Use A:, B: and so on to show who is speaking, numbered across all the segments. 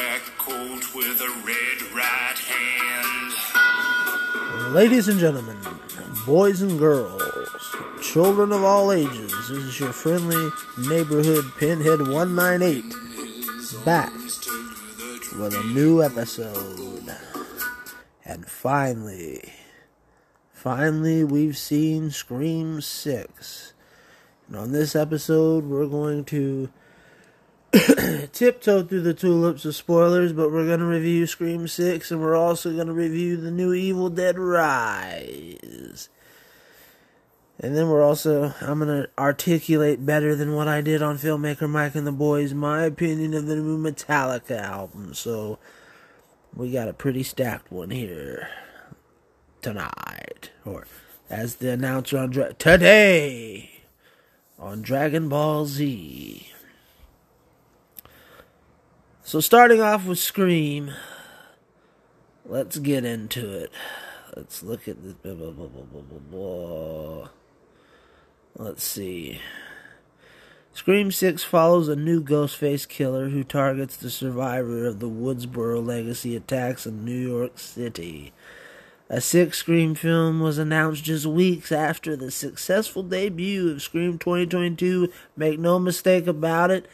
A: black coat with a red right hand.
B: Ladies and gentlemen, boys and girls, children of all ages, this is your friendly neighborhood Pinhead 198 back with a new episode. And finally, finally, we've seen Scream 6. And on this episode, we're going to tiptoe through the tulips of spoilers, but we're going to review Scream 6 and we're also going to review the new Evil Dead Rise. And then we're also, I'm going to articulate better than what I did on Filmmaker Mike and the Boys my opinion of the new Metallica album. So we got a pretty stacked one here tonight. Or as the announcer on Dra- today on Dragon Ball Z. So, starting off with Scream, let's get into it. Let's look at this. Blah, blah, blah, blah, blah, blah. Let's see. Scream 6 follows a new Ghostface killer who targets the survivor of the Woodsboro legacy attacks in New York City. A sixth Scream film was announced just weeks after the successful debut of Scream 2022. Make no mistake about it,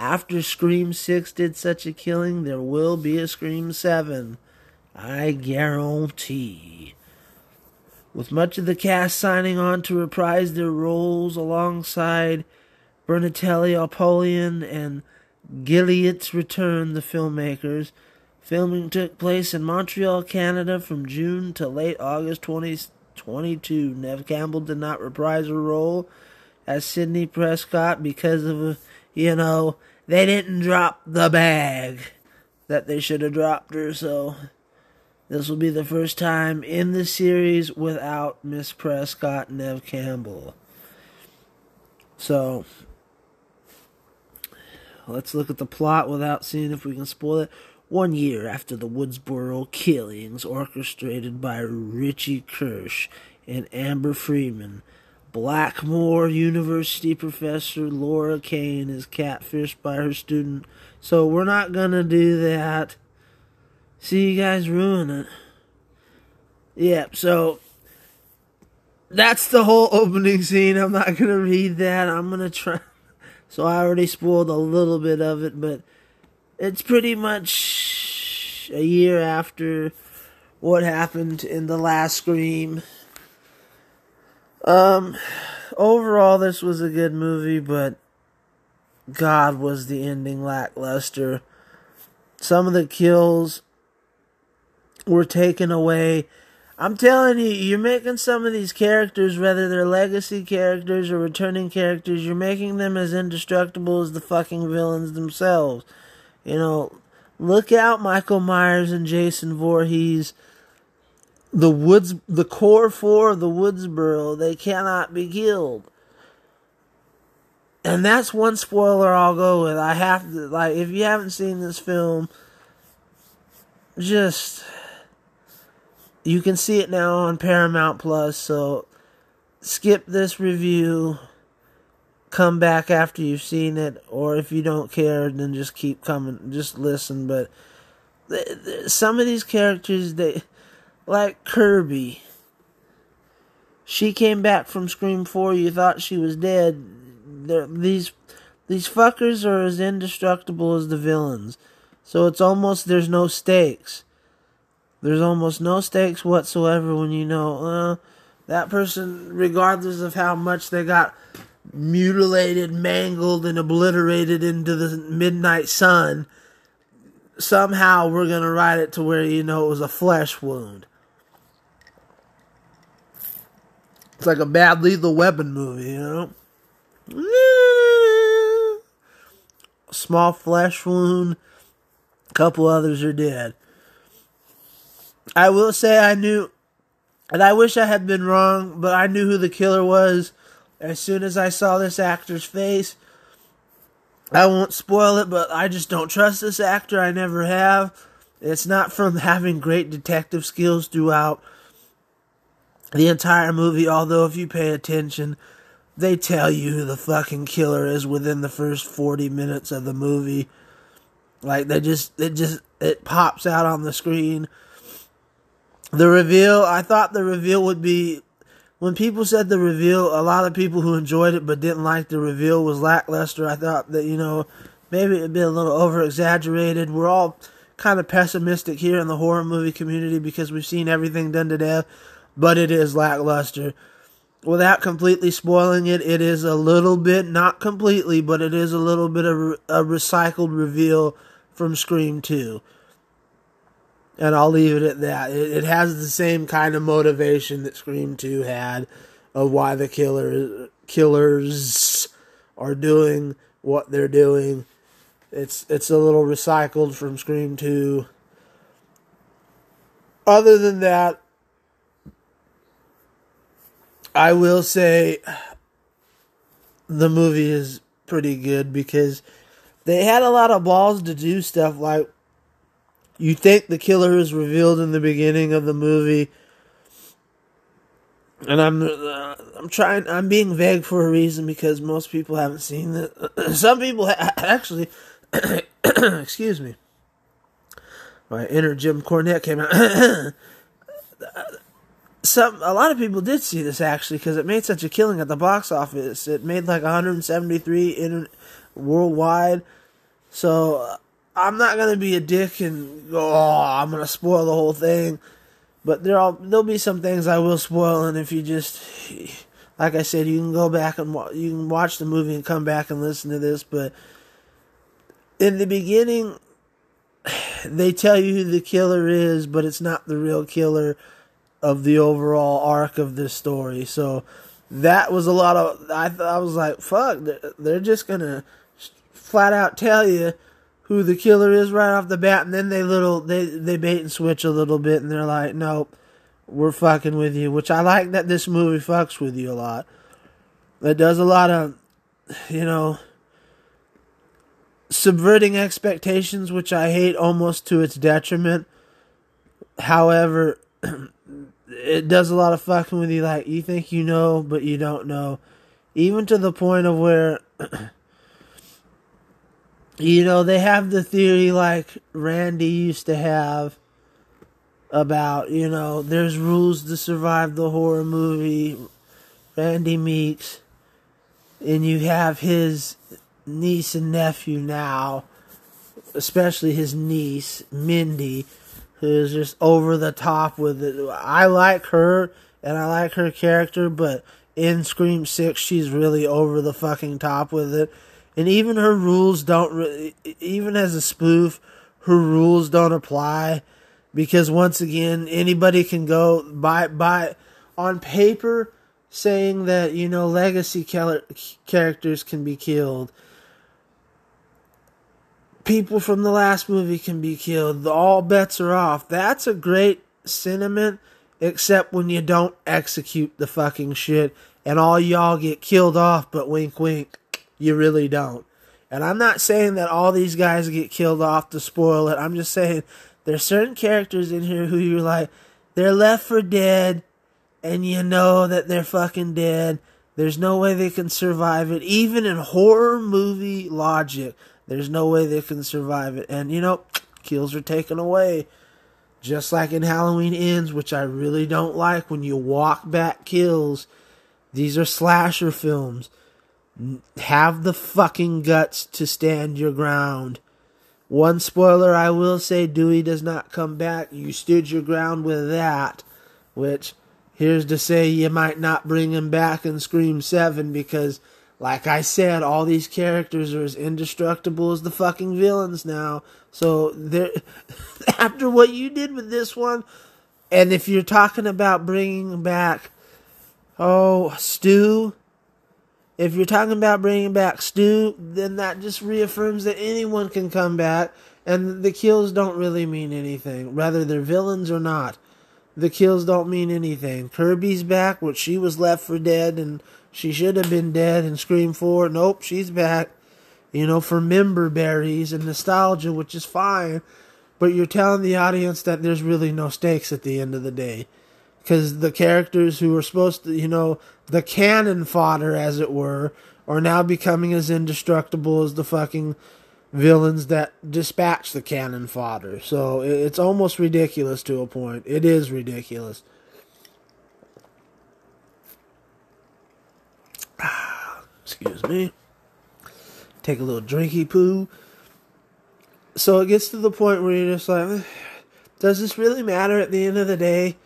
B: after Scream 6 did such a killing, there will be a Scream 7. I guarantee. With much of the cast signing on to reprise their roles alongside Bettinelli, Olpin, and Gillett's return, the filmmakers. Filming took place in Montreal, Canada from June to late August 2022. Nev Campbell did not reprise her role as Sidney Prescott because of, you know, they didn't drop the bag that they should have dropped her, so this will be the first time in the series without Miss Prescott Nev Campbell. So, let's look at the plot without seeing if we can spoil it. One year after the Woodsboro killings orchestrated by Richie Kirsch and Amber Freeman, Blackmore University professor Laura Crane is catfished by her student. So we're not gonna do that. See you guys ruin it. Yep, so that's the whole opening scene. I'm not gonna read that. I'm gonna try. So I already spoiled a little bit of it, but it's pretty much a year after what happened in the last Scream. Um, overall, this was a good movie, but God, was the ending lackluster. Some of the kills were taken away. I'm telling you, you're making some of these characters, whether they're legacy characters or returning characters, you're making them as indestructible as the fucking villains themselves. You know, look out, Michael Myers and Jason Voorhees. The woods, the core four of the Woodsboro, they cannot be killed. And that's one spoiler I'll go with. I have to, like, if you haven't seen this film, just, you can see it now on Paramount Plus, so skip this review come back after you've seen it, or if you don't care, then just keep coming, just listen. But some of these characters, they like Kirby. She came back from Scream Four. You thought she was dead. They're, these these fuckers are as indestructible as the villains. So it's almost there's no stakes. There's almost no stakes whatsoever when you know uh, that person, regardless of how much they got mutilated, mangled, and obliterated into the midnight sun, somehow we're going to write it to where you know it was a flesh wound. It's like a bad lethal weapon movie, you know? small flesh wound. A couple others are dead. I will say I knew, and I wish I had been wrong, but I knew who the killer was as soon as I saw this actor's face. I won't spoil it, but I just don't trust this actor. I never have. It's not from having great detective skills throughout the entire movie, although if you pay attention, they tell you who the fucking killer is within the first 40 minutes of the movie. Like they just it just it pops out on the screen. The reveal, I thought the reveal would be when people said the reveal, a lot of people who enjoyed it but didn't like the reveal was lackluster. I thought that, you know, maybe it'd be a little over exaggerated. We're all kind of pessimistic here in the horror movie community because we've seen everything done to death, but it is lackluster. Without completely spoiling it, it is a little bit, not completely, but it is a little bit of a recycled reveal from Scream 2. And I'll leave it at that. It, it has the same kind of motivation that Scream 2 had of why the killer, killers are doing what they're doing. It's it's a little recycled from Scream 2. Other than that, I will say the movie is pretty good because they had a lot of balls to do stuff like you think the killer is revealed in the beginning of the movie and I'm uh, I'm trying I'm being vague for a reason because most people haven't seen it. Some people ha- actually excuse me. My inner Jim Cornette came out. Some a lot of people did see this actually because it made such a killing at the box office. It made like 173 in worldwide. So uh, I'm not gonna be a dick and go. Oh, I'm gonna spoil the whole thing. But there'll there'll be some things I will spoil, and if you just like I said, you can go back and you can watch the movie and come back and listen to this. But in the beginning, they tell you who the killer is, but it's not the real killer of the overall arc of this story. So that was a lot of. I I was like, fuck, they're, just gonna flat out tell you who the killer is right off the bat, and then they little they they bait and switch a little bit, and they're like, nope, we're fucking with you. Which I like that this movie fucks with you a lot. It does a lot of, you know, subverting expectations, which I hate almost to its detriment. However, it does a lot of fucking with you. Like you think you know, but you don't know. Even to the point of where you know, they have the theory like Randy used to have about, you know, there's rules to survive the horror movie. Randy Meeks. And you have his niece and nephew now, especially his niece, Mindy, who is just over the top with it. I like her and I like her character, but in Scream 6, she's really over the fucking top with it and even her rules don't even as a spoof her rules don't apply because once again anybody can go by by on paper saying that you know legacy characters can be killed people from the last movie can be killed all bets are off that's a great sentiment except when you don't execute the fucking shit and all y'all get killed off but wink wink you really don't. And I'm not saying that all these guys get killed off to spoil it. I'm just saying there's certain characters in here who you're like, they're left for dead, and you know that they're fucking dead. There's no way they can survive it. Even in horror movie logic, there's no way they can survive it. And you know, kills are taken away. Just like in Halloween Ends, which I really don't like when you walk back kills. These are slasher films have the fucking guts to stand your ground. One spoiler I will say Dewey does not come back. You stood your ground with that. Which, here's to say you might not bring him back in Scream 7 because, like I said, all these characters are as indestructible as the fucking villains now. So, there, after what you did with this one, and if you're talking about bringing back, oh, Stu, if you're talking about bringing back Stu, then that just reaffirms that anyone can come back, and the kills don't really mean anything. Whether they're villains or not, the kills don't mean anything. Kirby's back, which she was left for dead, and she should have been dead in Scream 4. Nope, she's back. You know, for member berries and nostalgia, which is fine, but you're telling the audience that there's really no stakes at the end of the day because the characters who were supposed to, you know, the cannon fodder, as it were, are now becoming as indestructible as the fucking villains that dispatch the cannon fodder. So it's almost ridiculous to a point. It is ridiculous. Excuse me. Take a little drinky poo. So it gets to the point where you're just like, does this really matter at the end of the day?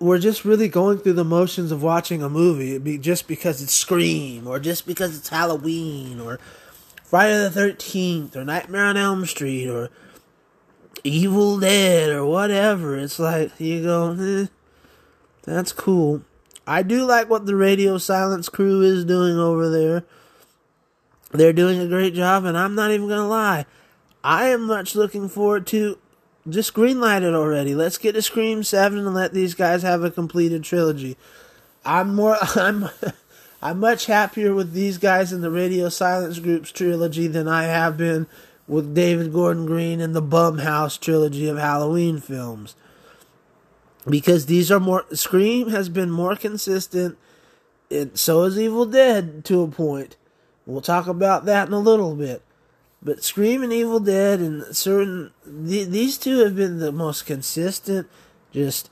B: we're just really going through the motions of watching a movie be just because it's Scream or just because it's Halloween or Friday the 13th or Nightmare on Elm Street or Evil Dead or whatever. It's like you go, eh, that's cool. I do like what the Radio Silence crew is doing over there. They're doing a great job, and I'm not even going to lie. I am much looking forward to just greenlight it already. Let's get to Scream Seven and let these guys have a completed trilogy. I'm more I'm I'm much happier with these guys in the Radio Silence Group's trilogy than I have been with David Gordon Green and the Blumhouse trilogy of Halloween films. Because these are more Scream has been more consistent and so is Evil Dead to a point. We'll talk about that in a little bit. But Scream and Evil Dead and certain th- these two have been the most consistent. Just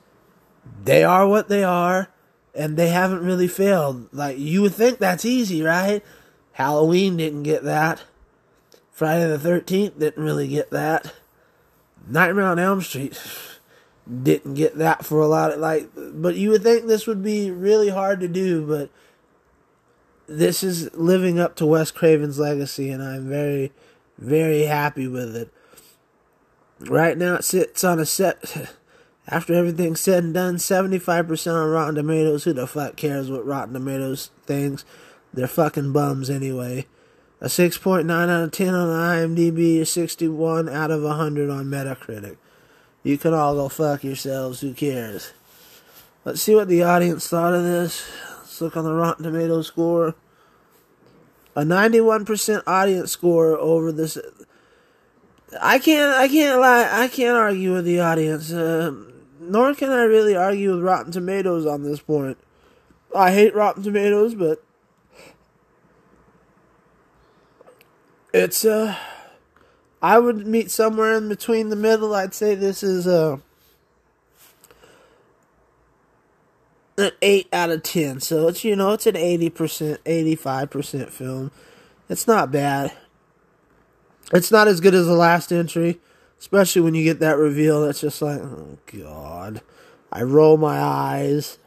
B: they are what they are, and they haven't really failed. Like you would think that's easy, right? Halloween didn't get that. Friday the Thirteenth didn't really get that. Nightmare on Elm Street didn't get that for a lot of like. But you would think this would be really hard to do, but this is living up to Wes Craven's legacy, and I'm very very happy with it. Right now, it sits on a set. After everything's said and done, 75% on Rotten Tomatoes. Who the fuck cares what Rotten Tomatoes thinks? They're fucking bums anyway. A 6.9 out of 10 on IMDb, a 61 out of 100 on Metacritic. You can all go fuck yourselves, who cares? Let's see what the audience thought of this. Let's look on the Rotten Tomatoes score a 91% audience score over this. I can't, I can't lie, I can't argue with the audience. Uh, nor can I really argue with Rotten Tomatoes on this point. I hate Rotten Tomatoes, but it's uh I would meet somewhere in between the middle. I'd say this is a an 8 out of 10. So it's, you know, it's an 80%, 85% film. It's not bad. It's not as good as the last entry, especially when you get that reveal that's just like, oh god. I roll my eyes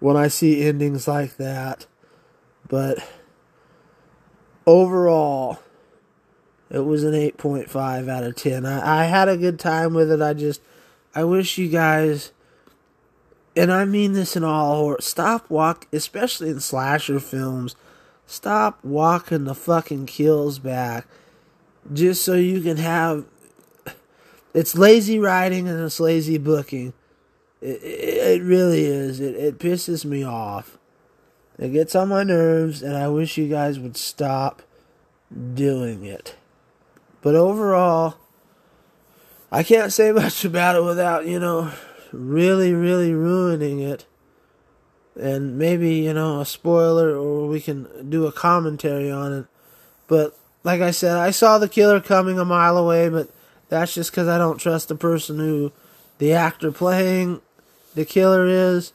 B: when I see endings like that. But overall, it was an 8.5 out of 10. I, I had a good time with it. I just, I wish you guys and I mean this in all horror. Stop walk, especially in slasher films. Stop walking the fucking kills back, just so you can have. It's lazy writing and it's lazy booking. It, it, it really is. It, it pisses me off. It gets on my nerves, and I wish you guys would stop doing it. But overall, I can't say much about it without, you know, really, really ruining it. And maybe, you know, a spoiler or we can do a commentary on it. But like I said, I saw the killer coming a mile away, but that's just because I don't trust the person who the actor playing the killer is.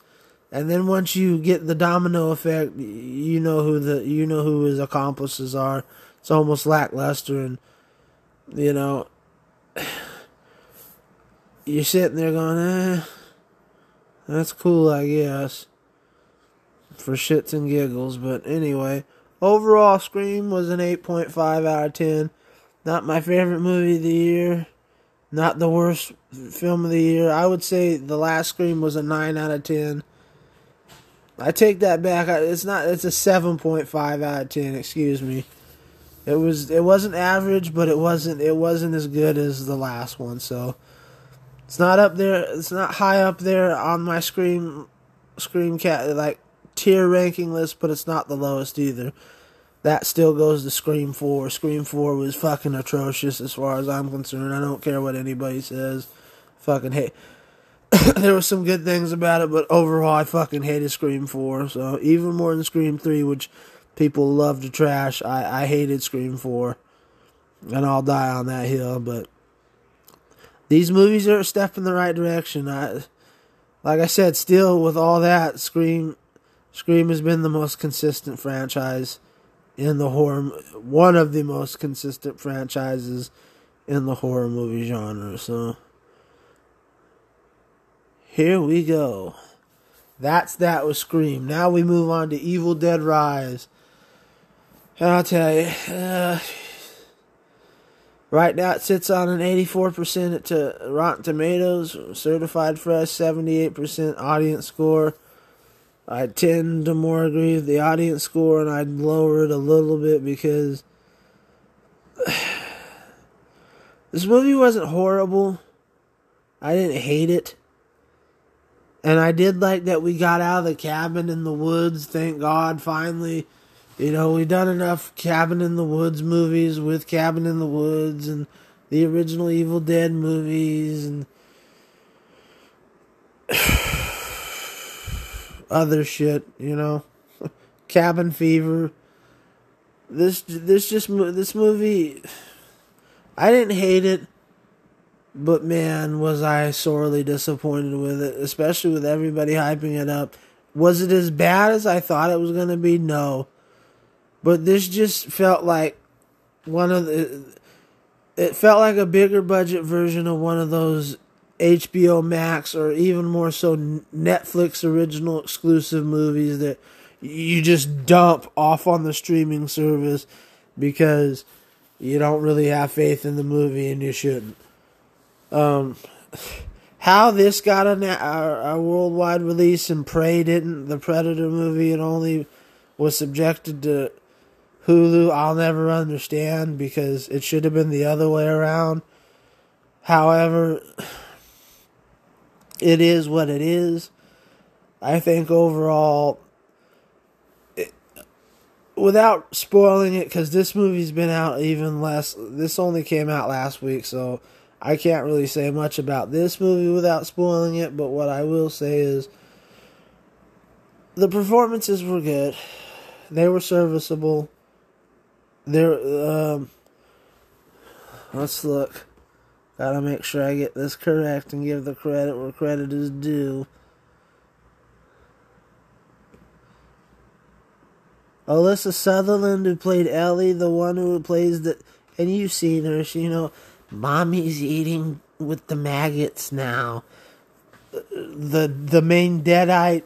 B: And then once you get the domino effect, you know who the you know who his accomplices are. It's almost lackluster, and you know you're sitting there going, eh, that's cool, I guess, for shits and giggles. But anyway, overall, Scream was an 8.5 out of 10. Not my favorite movie of the year. Not the worst film of the year. I would say the last Scream was a 9 out of 10. I take that back. It's not. It's a seven point five out of ten. Excuse me. It was. It wasn't average, but it wasn't. It wasn't as good as the last one. So it's not up there. It's not high up there on my scream, scream cat like tier ranking list, but it's not the lowest either. That still goes to Scream 4. Scream 4 was fucking atrocious as far as I'm concerned. I don't care what anybody says. Fucking hate. there were some good things about it, but overall, I fucking hated Scream 4. So even more than Scream 3, which people love to trash, I, I hated Scream 4. And I'll die on that hill, but these movies are a step in the right direction. I, like I said, still with all that, Scream, Scream has been the most consistent franchise in the horror, one of the most consistent franchises in the horror movie genre. So here we go. That's that with Scream. Now we move on to Evil Dead Rise. I'll tell you, uh, right now it sits on an 84% to Rotten Tomatoes, certified fresh, 78% audience score. I tend to more agree with the audience score, and I'd lower it a little bit because this movie wasn't horrible. I didn't hate it. And I did like that we got out of the cabin in the woods. Thank God, finally. You know, we've done enough Cabin in the Woods movies with Cabin in the Woods and the original Evil Dead movies and other shit, you know. Cabin Fever. This this just this movie I didn't hate it. But man, was I sorely disappointed with it, especially with everybody hyping it up. Was it as bad as I thought it was going to be? No. But this just felt like one of the. It felt like a bigger budget version of one of those HBO Max or even more so Netflix original exclusive movies that you just dump off on the streaming service because you don't really have faith in the movie and you shouldn't. Um, how this got a, a, a worldwide release and Prey didn't, the Predator movie, it only was subjected to Hulu, I'll never understand because it should have been the other way around. However, it is what it is. I think overall, it, without spoiling it, because this movie's been out even less, this only came out last week, so I can't really say much about this movie without spoiling it, but what I will say is the performances were good. They were serviceable. They're um let's look. Gotta make sure I get this correct and give the credit where credit is due. Alyssa Sutherland, who played Ellie, the one who plays the, and you've seen her, she, you know, Mommy's eating with the maggots now. The the main deadite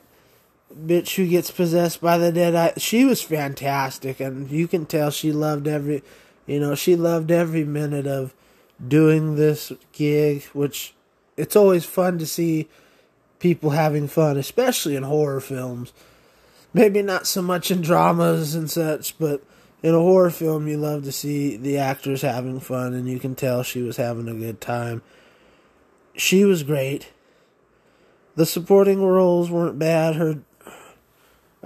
B: bitch who gets possessed by the deadite, she was fantastic, and you can tell she loved every, you know, she loved every minute of doing this gig. Which it's always fun to see people having fun, especially in horror films. Maybe not so much in dramas and such, but in a horror film, you love to see the actors having fun, and you can tell she was having a good time. She was great. The supporting roles weren't bad. Her,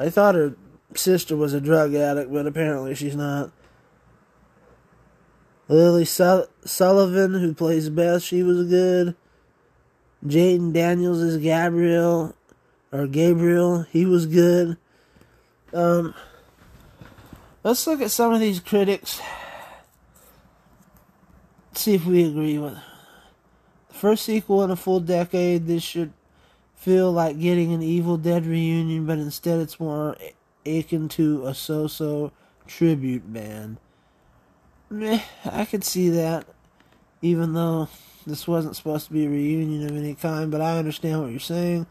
B: I thought her sister was a drug addict, but apparently she's not. Lily Su- Sullivan, who plays Beth, she was good. Jayden Daniels is Gabriel, or Gabriel, he was good. Um, Let's look at some of these critics. See if we agree with. The first sequel in a full decade. This should feel like getting an Evil Dead reunion, but instead it's more akin to a so-so tribute band. Meh, I could see that, even though this wasn't supposed to be a reunion of any kind. But I understand what you're saying.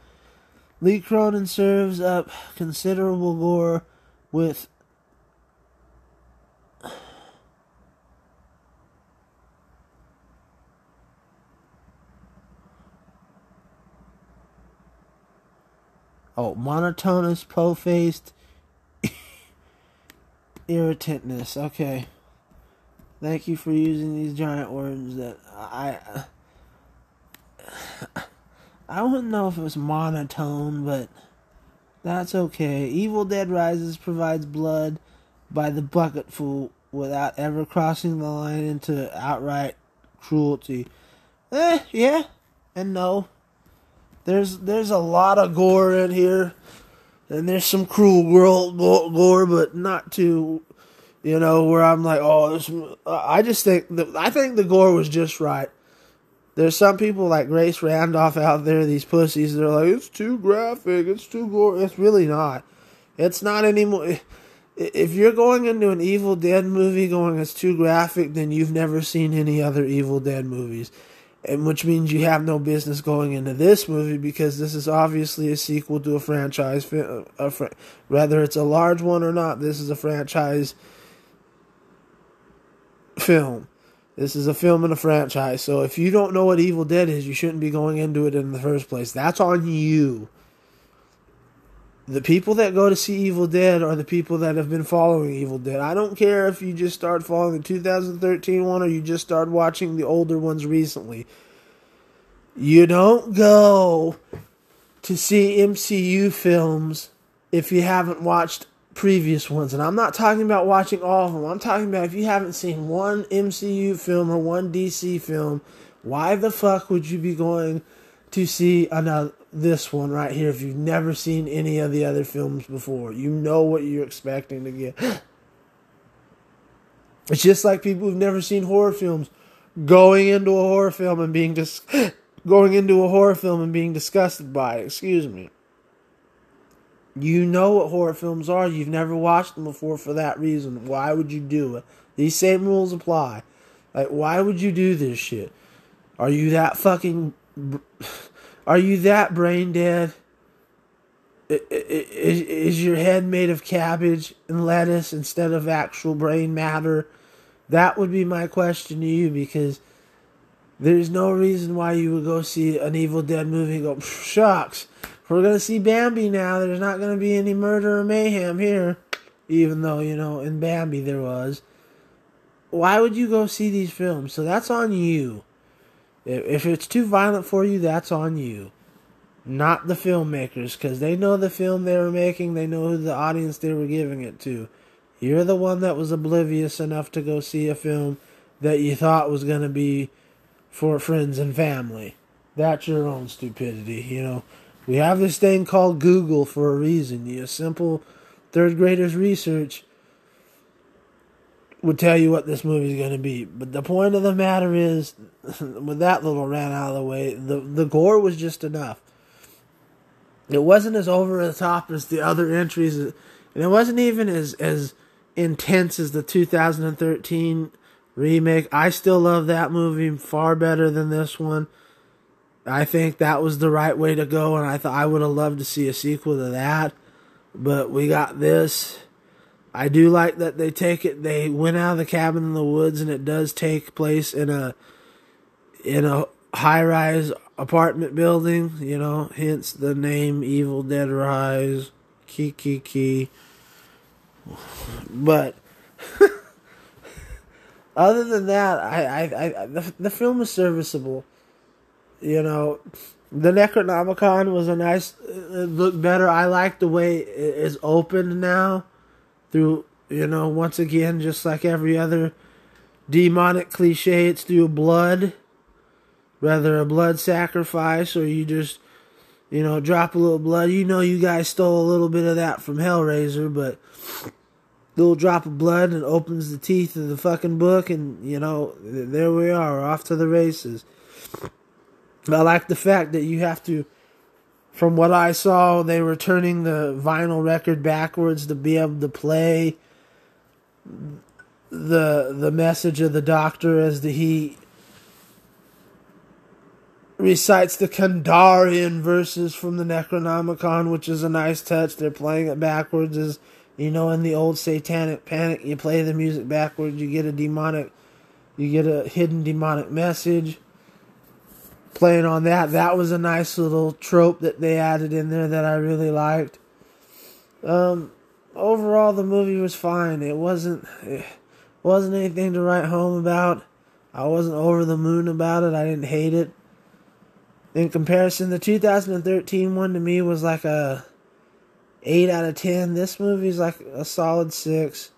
B: Lee Cronin serves up considerable gore with Oh, monotonous, po faced irritantness. Okay. Thank you for using these giant words that I. I wouldn't know if it was monotone, but that's okay. Evil Dead Rises provides blood by the bucketful without ever crossing the line into outright cruelty. Eh, yeah, and no. There's there's a lot of gore in here, and there's some cruel gore, gore but not too, you know, where I'm like, oh, this. I just think the I think the gore was just right. There's some people like Grace Randolph out there, these pussies. They're like, it's too graphic, it's too gore. It's really not. It's not anymore. If you're going into an Evil Dead movie going it's too graphic, then you've never seen any other Evil Dead movies and which means you have no business going into this movie because this is obviously a sequel to a franchise. A fr- whether it's a large one or not, this is a franchise film. This is a film in a franchise. So if you don't know what Evil Dead is, you shouldn't be going into it in the first place. That's on you the people that go to see Evil Dead are the people that have been following Evil Dead. I don't care if you just start following the 2013 one or you just start watching the older ones recently. You don't go to see MCU films if you haven't watched previous ones. And I'm not talking about watching all of them. I'm talking about if you haven't seen one MCU film or one DC film, why the fuck would you be going to see another this one right here if you've never seen any of the other films before. You know what you're expecting to get. It's just like people who've never seen horror films going into a horror film and being just dis- going into a horror film and being disgusted by it. Excuse me. You know what horror films are. You've never watched them before for that reason. Why would you do it? These same rules apply. Like, why would you do this shit? Are you that fucking are you that brain dead? Is, is your head made of cabbage and lettuce instead of actual brain matter? That would be my question to you because there's no reason why you would go see an Evil Dead movie and go, shucks, we're going to see Bambi now. There's not going to be any murder or mayhem here. Even though, you know, in Bambi there was. Why would you go see these films? So that's on you. If it's too violent for you, that's on you. Not the filmmakers, because they know the film they were making, they know who the audience they were giving it to. You're the one that was oblivious enough to go see a film that you thought was going to be for friends and family. That's your own stupidity, you know. We have this thing called Google for a reason. You simple third graders research would tell you what this movie is going to be. But the point of the matter is, with that little rant out of the way, the the gore was just enough. It wasn't as over the top as the other entries, and it wasn't even as as intense as the 2013 remake. I still love that movie far better than this one. I think that was the right way to go, and I thought I would have loved to see a sequel to that. But we got this I do like that they take it. They went out of the cabin in the woods, and it does take place in a in a high rise apartment building. You know, hence the name Evil Dead Rise. Key key key. But other than that, I, I, I the, the film is serviceable. You know, the Necronomicon was a nice, uh, it looked better. I like the way it is opened now through you know once again just like every other demonic cliche it's through blood whether a blood sacrifice or you just you know drop a little blood. You know you guys stole a little bit of that from hellraiser but little drop of blood and opens the teeth of the fucking book and you know there we are off to the races. I like the fact that you have to from what I saw, they were turning the vinyl record backwards to be able to play the the message of the doctor as the, he recites the Kandarian verses from the Necronomicon, which is a nice touch. They're playing it backwards as you know in the old satanic panic you play the music backwards, you get a demonic you get a hidden demonic message. Playing on that. That was a nice little trope that they added in there that I really liked. Um, overall, the movie was fine. It wasn't it wasn't anything to write home about. I wasn't over the moon about it. I didn't hate it. In comparison, the 2013 one to me was like a 8 out of 10. This movie's like a solid 6.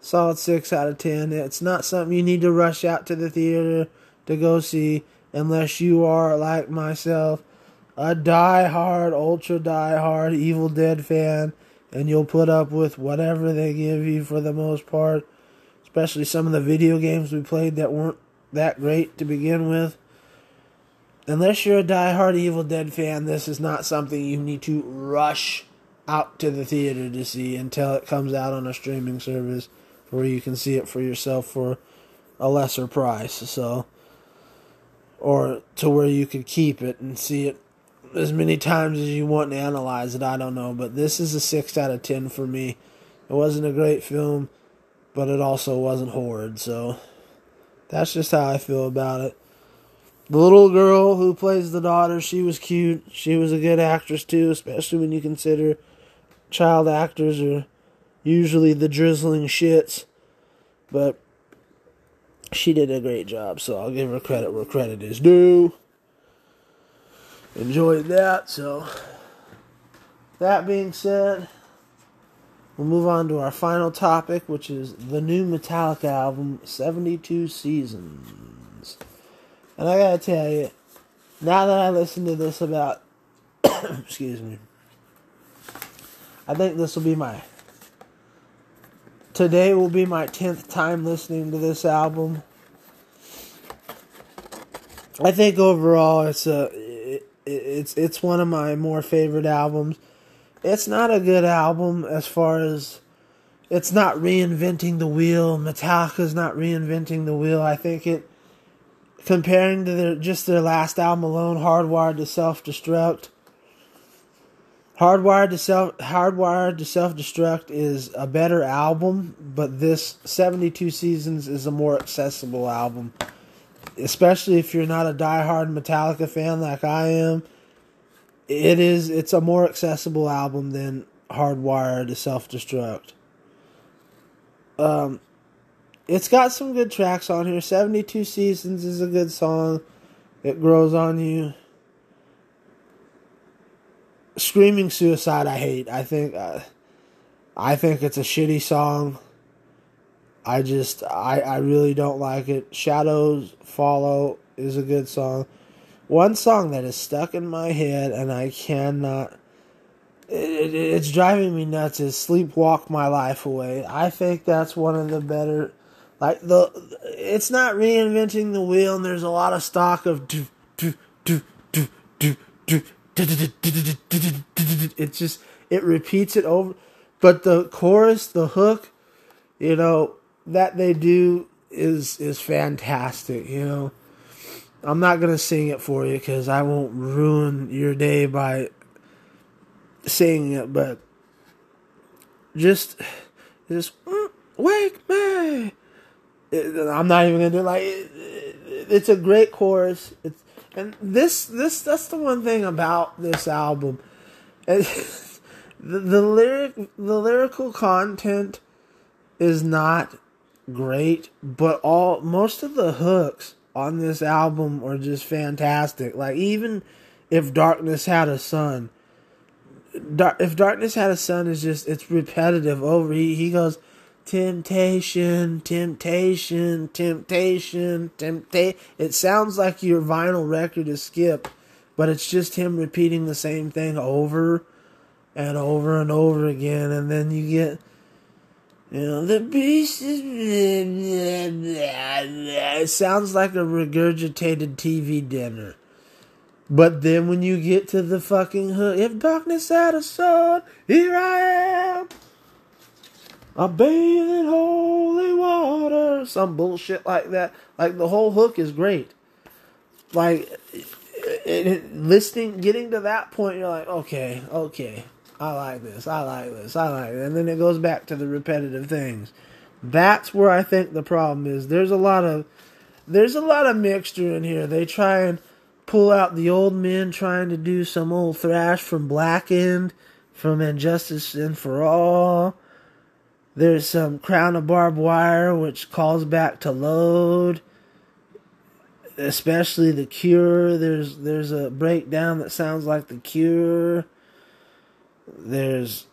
B: Solid 6 out of 10. It's not something you need to rush out to the theater to go see unless you are like myself, a die-hard, ultra die-hard Evil Dead fan, and you'll put up with whatever they give you for the most part. Especially some of the video games we played that weren't that great to begin with. Unless you're a die-hard Evil Dead fan, this is not something you need to rush out to the theater to see until it comes out on a streaming service where you can see it for yourself for a lesser price. So, or to where you could keep it and see it as many times as you want and analyze it. I don't know, but this is a six out of ten for me. It wasn't a great film, but it also wasn't horrid. So that's just how I feel about it. The little girl who plays the daughter, she was cute. She was a good actress too, especially when you consider child actors are usually the drizzling shits. But she did a great job, so I'll give her credit where credit is due. Enjoyed that, so that being said, we'll move on to our final topic, which is the new Metallica album, 72 Seasons. And I gotta tell you, now that I listened to this about, excuse me, I think this will be my Today will be my 10th time listening to this album. I think overall it's a it, it's it's one of my more favorite albums. It's not a good album as far as it's not reinventing the wheel. Metallica's not reinventing the wheel. I think it comparing to their just their last album alone, Hardwired to Self Destruct. Hardwired to self Hardwired to Self Destruct is a better album, but this 72 Seasons is a more accessible album. Especially if you're not a diehard Metallica fan like I am. It is it's a more accessible album than Hardwired to Self Destruct. Um it's got some good tracks on here. 72 Seasons is a good song. It grows on you. Screaming Suicide I hate. I think uh, I think it's a shitty song. I just I I really don't like it. Shadows Follow is a good song. One song that is stuck in my head and I cannot it, it, it's driving me nuts is Sleepwalk My Life Away. I think that's one of the better like the it's not reinventing the wheel and there's a lot of stock of do do do do do do it's just it repeats it over but the chorus the hook you know that they do is is fantastic you know. I'm not to sing it for you cuz i won't ruin your day by singing it but just just mm, wake me. I'm not even to do like it's a great chorus. It's and this this that's the one thing about this album. the, the lyric the lyrical content is not great, but all most of the hooks on this album are just fantastic. Like even if darkness had a son, if darkness had a son is just it's repetitive over. He he goes temptation, temptation, temptation, temptation. It sounds like your vinyl record is skipped, but it's just him repeating the same thing over and over and over again, and then you get. You know, the beast is. It sounds like a regurgitated TV dinner. But then when you get to the fucking hook, if darkness had a sword, here I am. I bathe in holy water. Some bullshit like that. Like the whole hook is great. Like it, it, listening, getting to that point, you're like, okay, okay, I like this, I like this, I like it, and then it goes back to the repetitive things. That's where I think the problem is. There's a lot of there's a lot of mixture in here. They try and pull out the old men trying to do some old thrash from Blackened, from Injustice and For All. There's some Crown of Barbed Wire, which calls back to Load, especially The Cure. There's there's a breakdown that sounds like The Cure. There's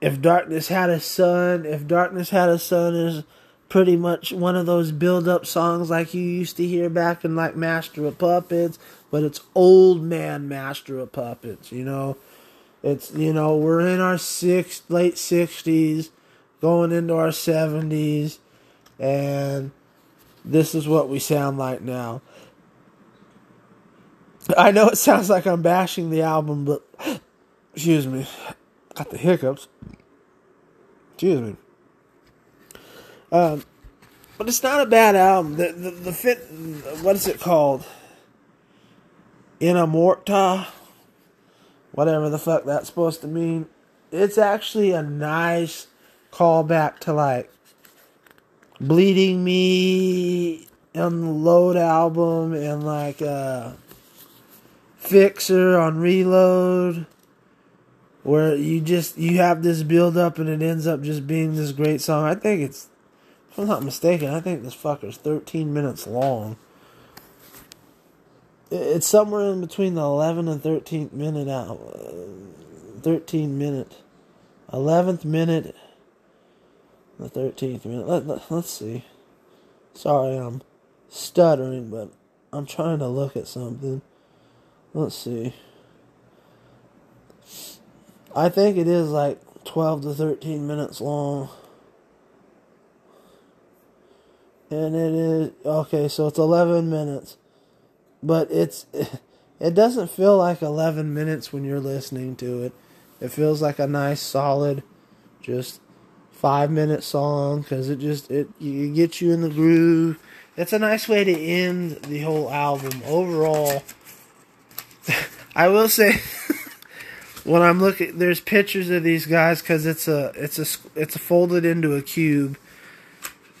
B: If Darkness Had a Son. If Darkness Had a Son is pretty much one of those build up songs like you used to hear back in like Master of Puppets, but it's old man Master of Puppets, you know. It's you know, we're in our six late sixties, going into our seventies, and this is what we sound like now. I know it sounds like I'm bashing the album, but excuse me. Got the hiccups. Excuse me. Um, but it's not a bad album. The the, the fit. What is it called? Inamorata, whatever the fuck that's supposed to mean. It's actually a nice callback to like Bleeding Me on the Load album and like uh, Fixxxer on Reload where you just you have this build up and it ends up just being this great song. I think it's if I'm not mistaken, I think this fucker's 13 minutes long. It's somewhere in between the 11 and 13th minute out. 13 minute. 11th minute. The 13th minute. Let, let, let's see. Sorry, I'm stuttering, but I'm trying to look at something. Let's see. I think it is like 12 to 13 minutes long. and it is okay so it's 11 minutes but it's it doesn't feel like 11 minutes when you're listening to it it feels like a nice solid just 5 minute song cuz it just it you get you in the groove. It's a nice way to end the whole album. Overall I will say when I'm looking there's pictures of these guys cuz it's a it's a it's a folded into a cube.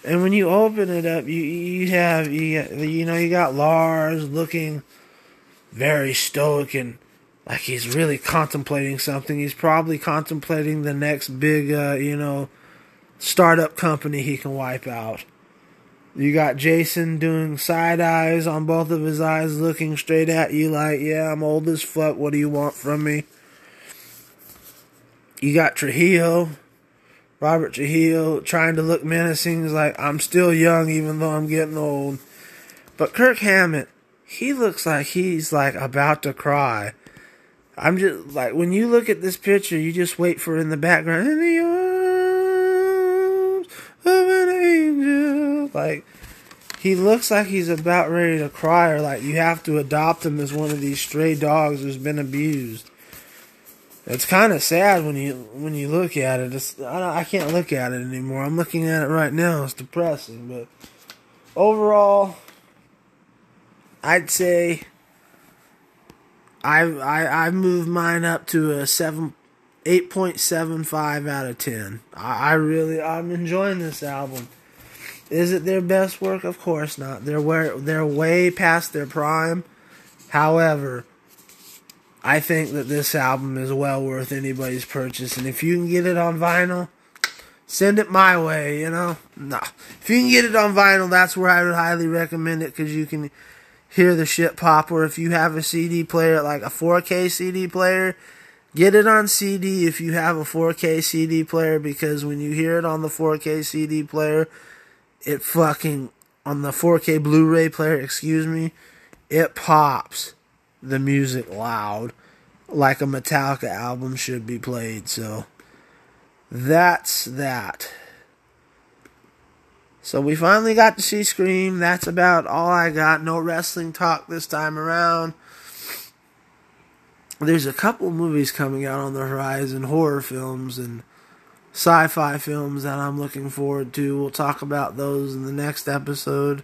B: And when you open it up, you you have you you know you got Lars looking very stoic and like he's really contemplating something. He's probably contemplating the next big uh, you know startup company he can wipe out. You got Jason doing side eyes on both of his eyes, looking straight at you like, "Yeah, I'm old as fuck. What do you want from me?" You got Trujillo Robert Trujillo trying to look menacing. He's like, I'm still young even though I'm getting old. But Kirk Hammett, he looks like he's like about to cry. I'm just like when you look at this picture, you just wait for in the background in the arms of an Like he looks like he's about ready to cry, or like you have to adopt him as one of these stray dogs who's been abused. It's kind of sad when you when you look at it. It's, I, I can't look at it anymore. I'm looking at it right now. It's depressing, but overall, I'd say I I I moved mine up to a seven. 8.75 out of 10. I, I really I'm enjoying this album. Is it their best work? Of course not. They're where they're way past their prime. However, I think that this album is well worth anybody's purchase, and if you can get it on vinyl, send it my way. You know, no, if you can get it on vinyl, that's where I would highly recommend it because you can hear the shit pop. Or if you have a CD player, like a 4K CD player, get it on CD if you have a 4K CD player because when you hear it on the 4K CD player, it fucking on the 4K Blu-ray player, excuse me, it pops the music loud like a Metallica album should be played. So that's that. So we finally got to see Scream. That's about all I got. No wrestling talk this time around. There's a couple movies coming out on the horizon, horror films and sci-fi films that I'm looking forward to. We'll talk about those in the next episode.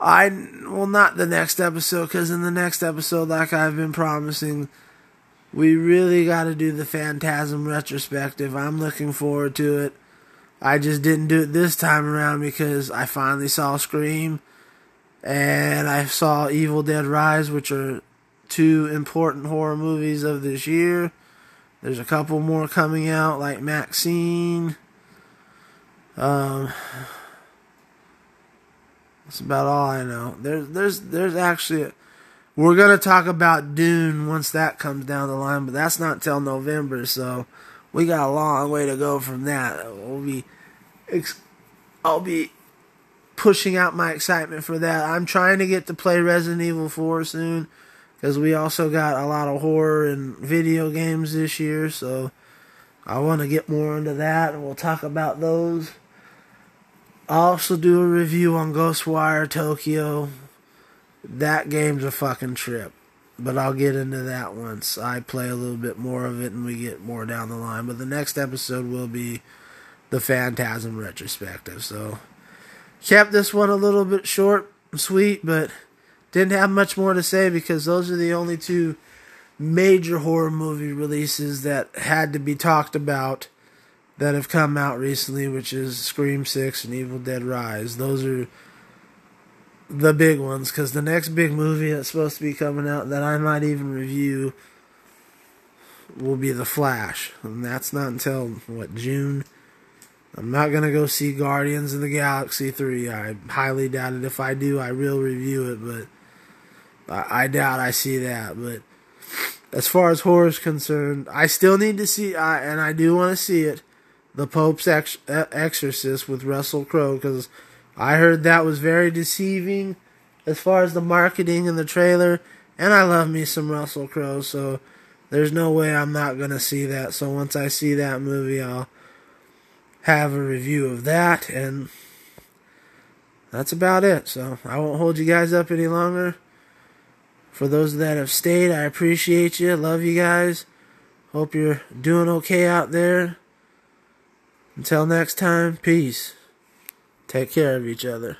B: I well not the next episode because in the next episode, like I've been promising, we really got to do the Phantasm retrospective. I'm looking forward to it. I just didn't do it this time around because I finally saw Scream, and I saw Evil Dead Rise, which are two important horror movies of this year. There's a couple more coming out, like Maxine. Um, that's about all I know. There's there's there's actually a, we're gonna talk about Dune once that comes down the line, but that's not till November, so we got a long way to go from that. We'll be, I'll be pushing out my excitement for that. I'm trying to get to play Resident Evil 4 soon because we also got a lot of horror and video games this year, so I want to get more into that, and we'll talk about those. I'll also do a review on Ghostwire Tokyo. That game's a fucking trip. But I'll get into that once I play a little bit more of it and we get more down the line. But the next episode will be the Phantasm retrospective. So kept this one a little bit short and sweet, but didn't have much more to say because those are the only two major horror movie releases that had to be talked about that have come out recently, which is Scream 6 and Evil Dead Rise. Those are the big ones because the next big movie that's supposed to be coming out that I might even review will be The Flash, and that's not until what June. I'm not gonna go see Guardians of the Galaxy 3. I highly doubt it. If I do, I will review it, but I, I doubt I see that. But as far as horror is concerned, I still need to see, I, and I do want to see it. The Pope's Ex- Exorcist with Russell Crowe because I heard that was very deceiving as far as the marketing and the trailer, and I love me some Russell Crowe, so there's no way I'm not gonna see that. So once I see that movie, I'll have a review of that, and that's about it. So I won't hold you guys up any longer. For those that have stayed, I appreciate you. Love you guys. Hope you're doing okay out there. Until next time, peace. Take care of each other.